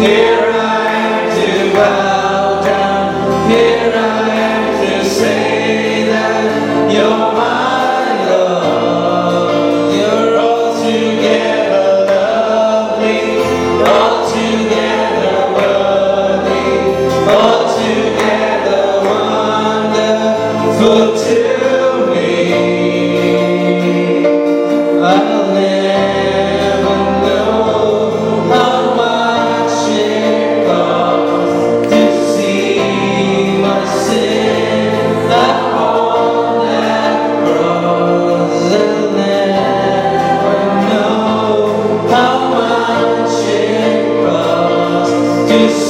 here Deus.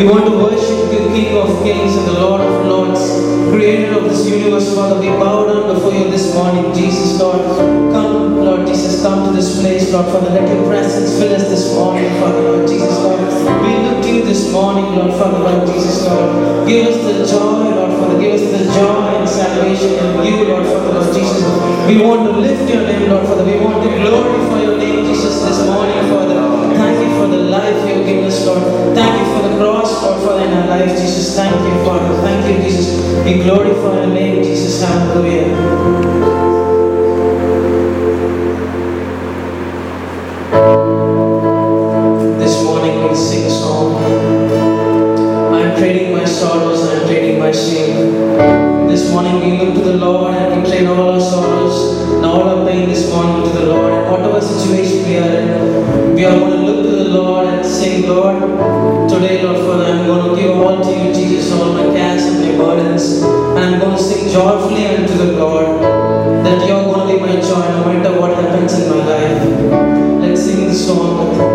We want to worship you, King of kings and the Lord of lords, creator of this universe, Father. We bow down before you this morning, Jesus, Lord. Come, Lord Jesus, come to this place, Lord Father. Let your presence fill us this morning, Father, Lord Jesus, Lord. We look to you this morning, Lord Father, Lord Jesus, Lord. Give us the joy, Lord Father. Give us the joy and salvation in you, Lord Father, Lord Jesus. We want to lift your name, Lord Father. We want to glorify your name, Jesus, this morning, Father. For the life you given us, Lord. Thank you for the cross, Lord, Father, in our lives, Jesus. Thank you, Father. Thank you, Jesus. We glorify your name, Jesus. Hallelujah. This morning we sing a song. I'm trading my sorrows, I'm trading my shame. This morning we look to the Lord and we trade all our sorrows and all our pain this morning to the Lord. Whatever situation we are Lord and say, Lord, today, Lord Father, I'm going to give all to you, Jesus, all my cares and my burdens. And I'm going to sing joyfully unto the Lord that you're going to be my joy no matter what happens in my life. Let's sing the song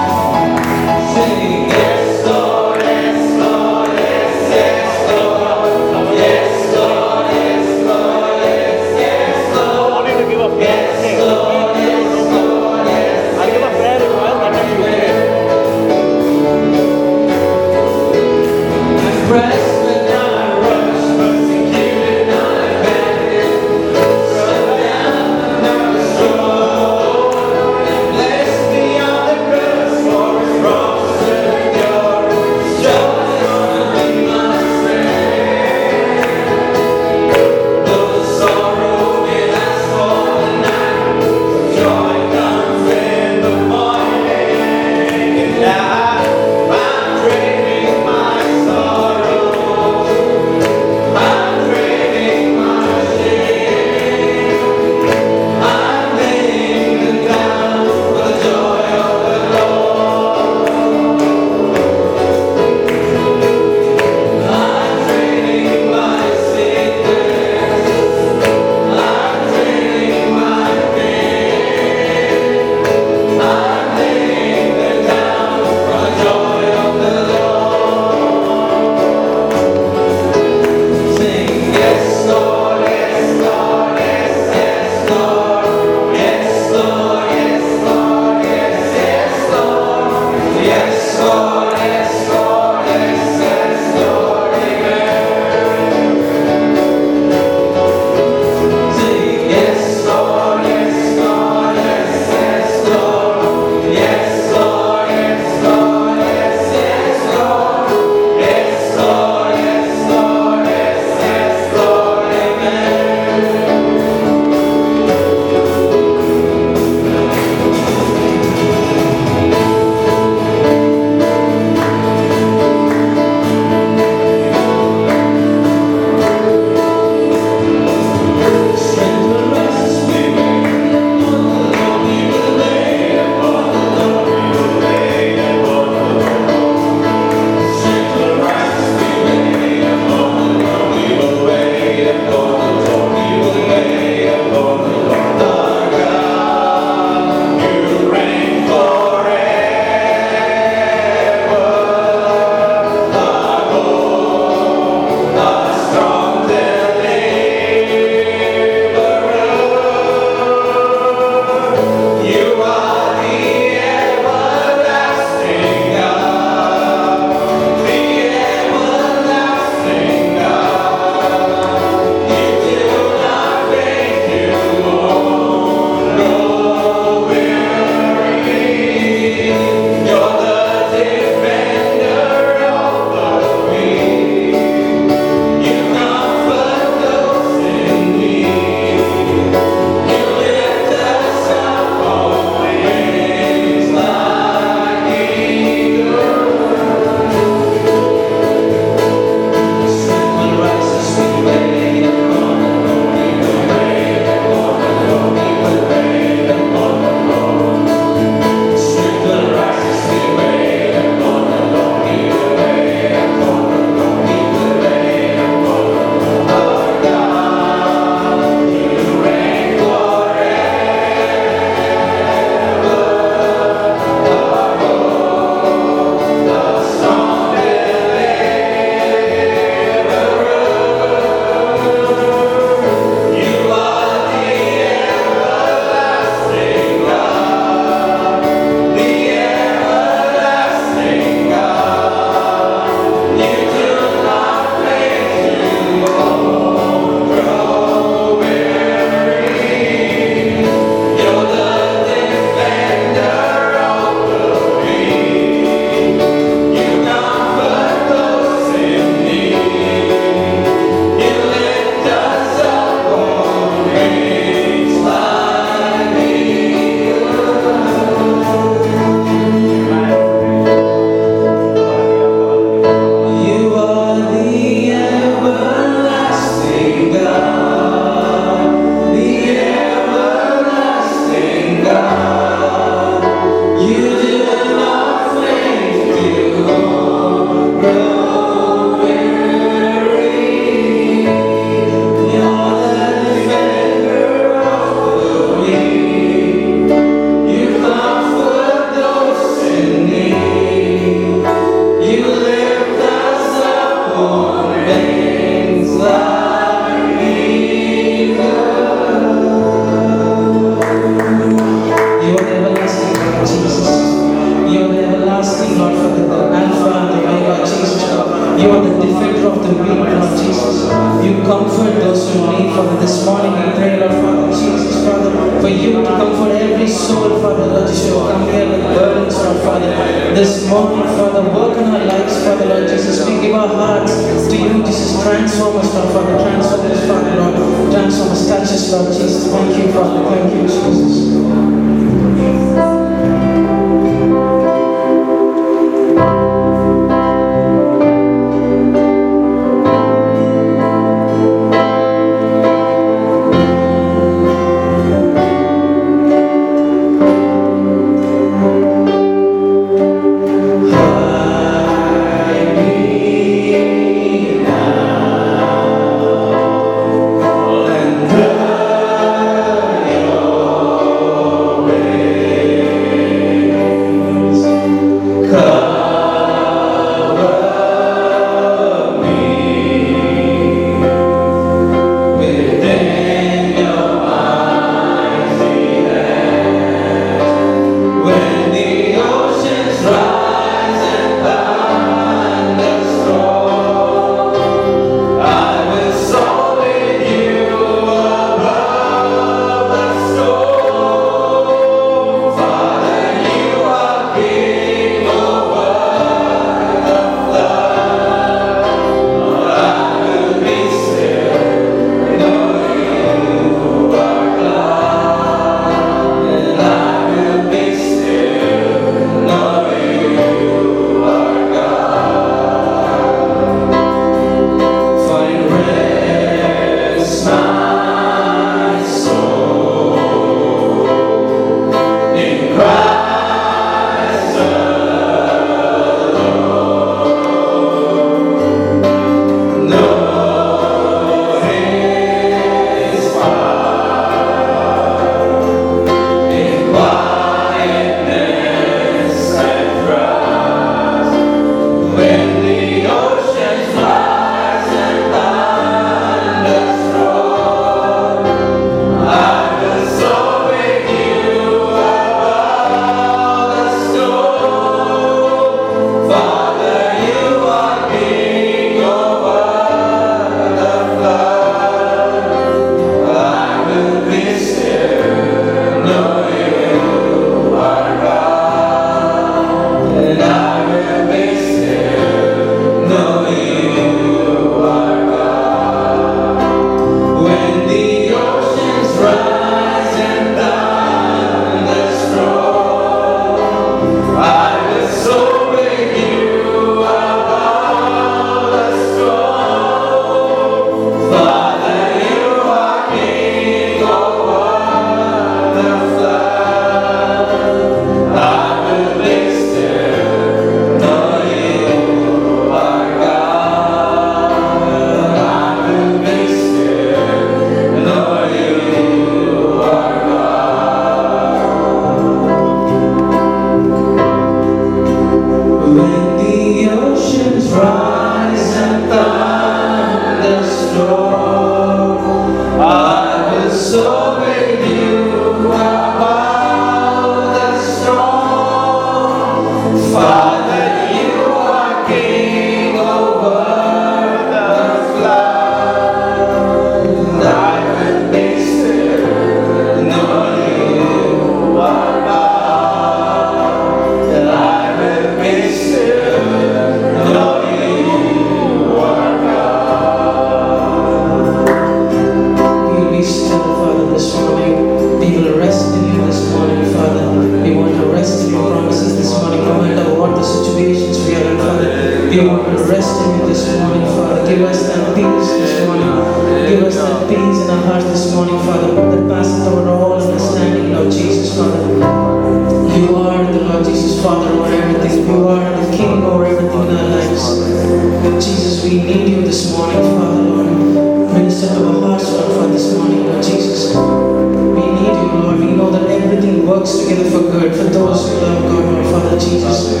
Father, over everything. You are the King over everything in our lives. Jesus, we need you this morning, Father, Lord. Minister to our hearts, Lord, for this morning, Lord Jesus. We need you, Lord. We know that everything works together for good for those who love God, Lord, Father Jesus.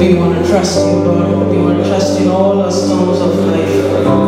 We want to trust you, Lord. We want to trust you in all our storms of life.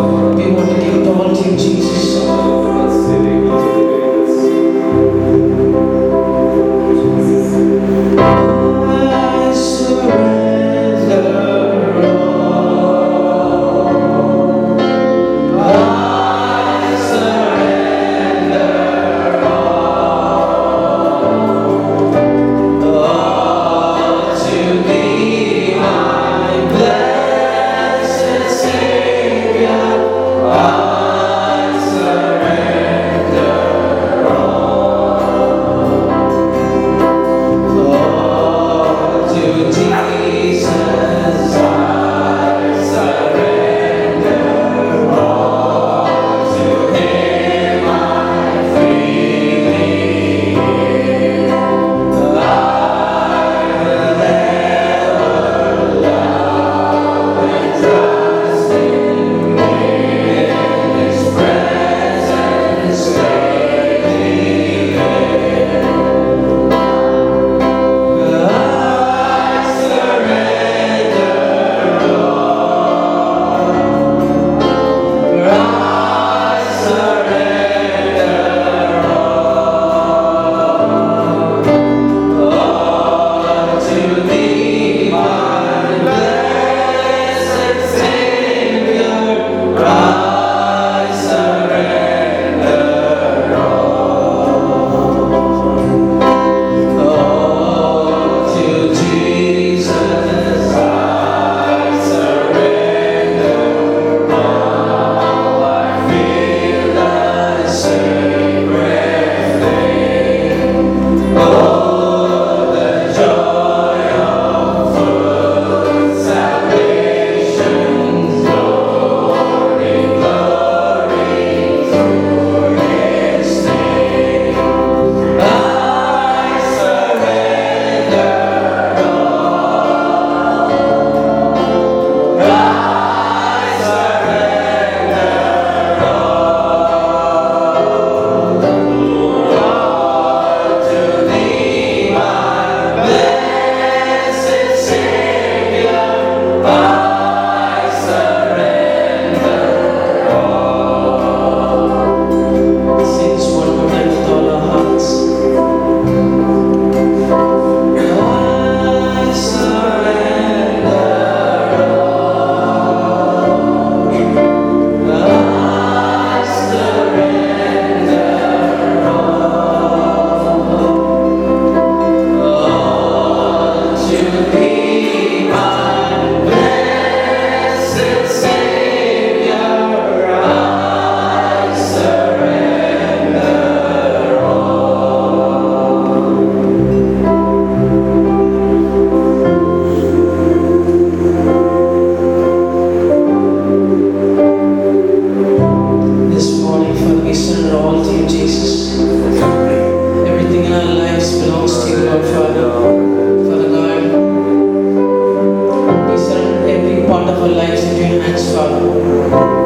Son.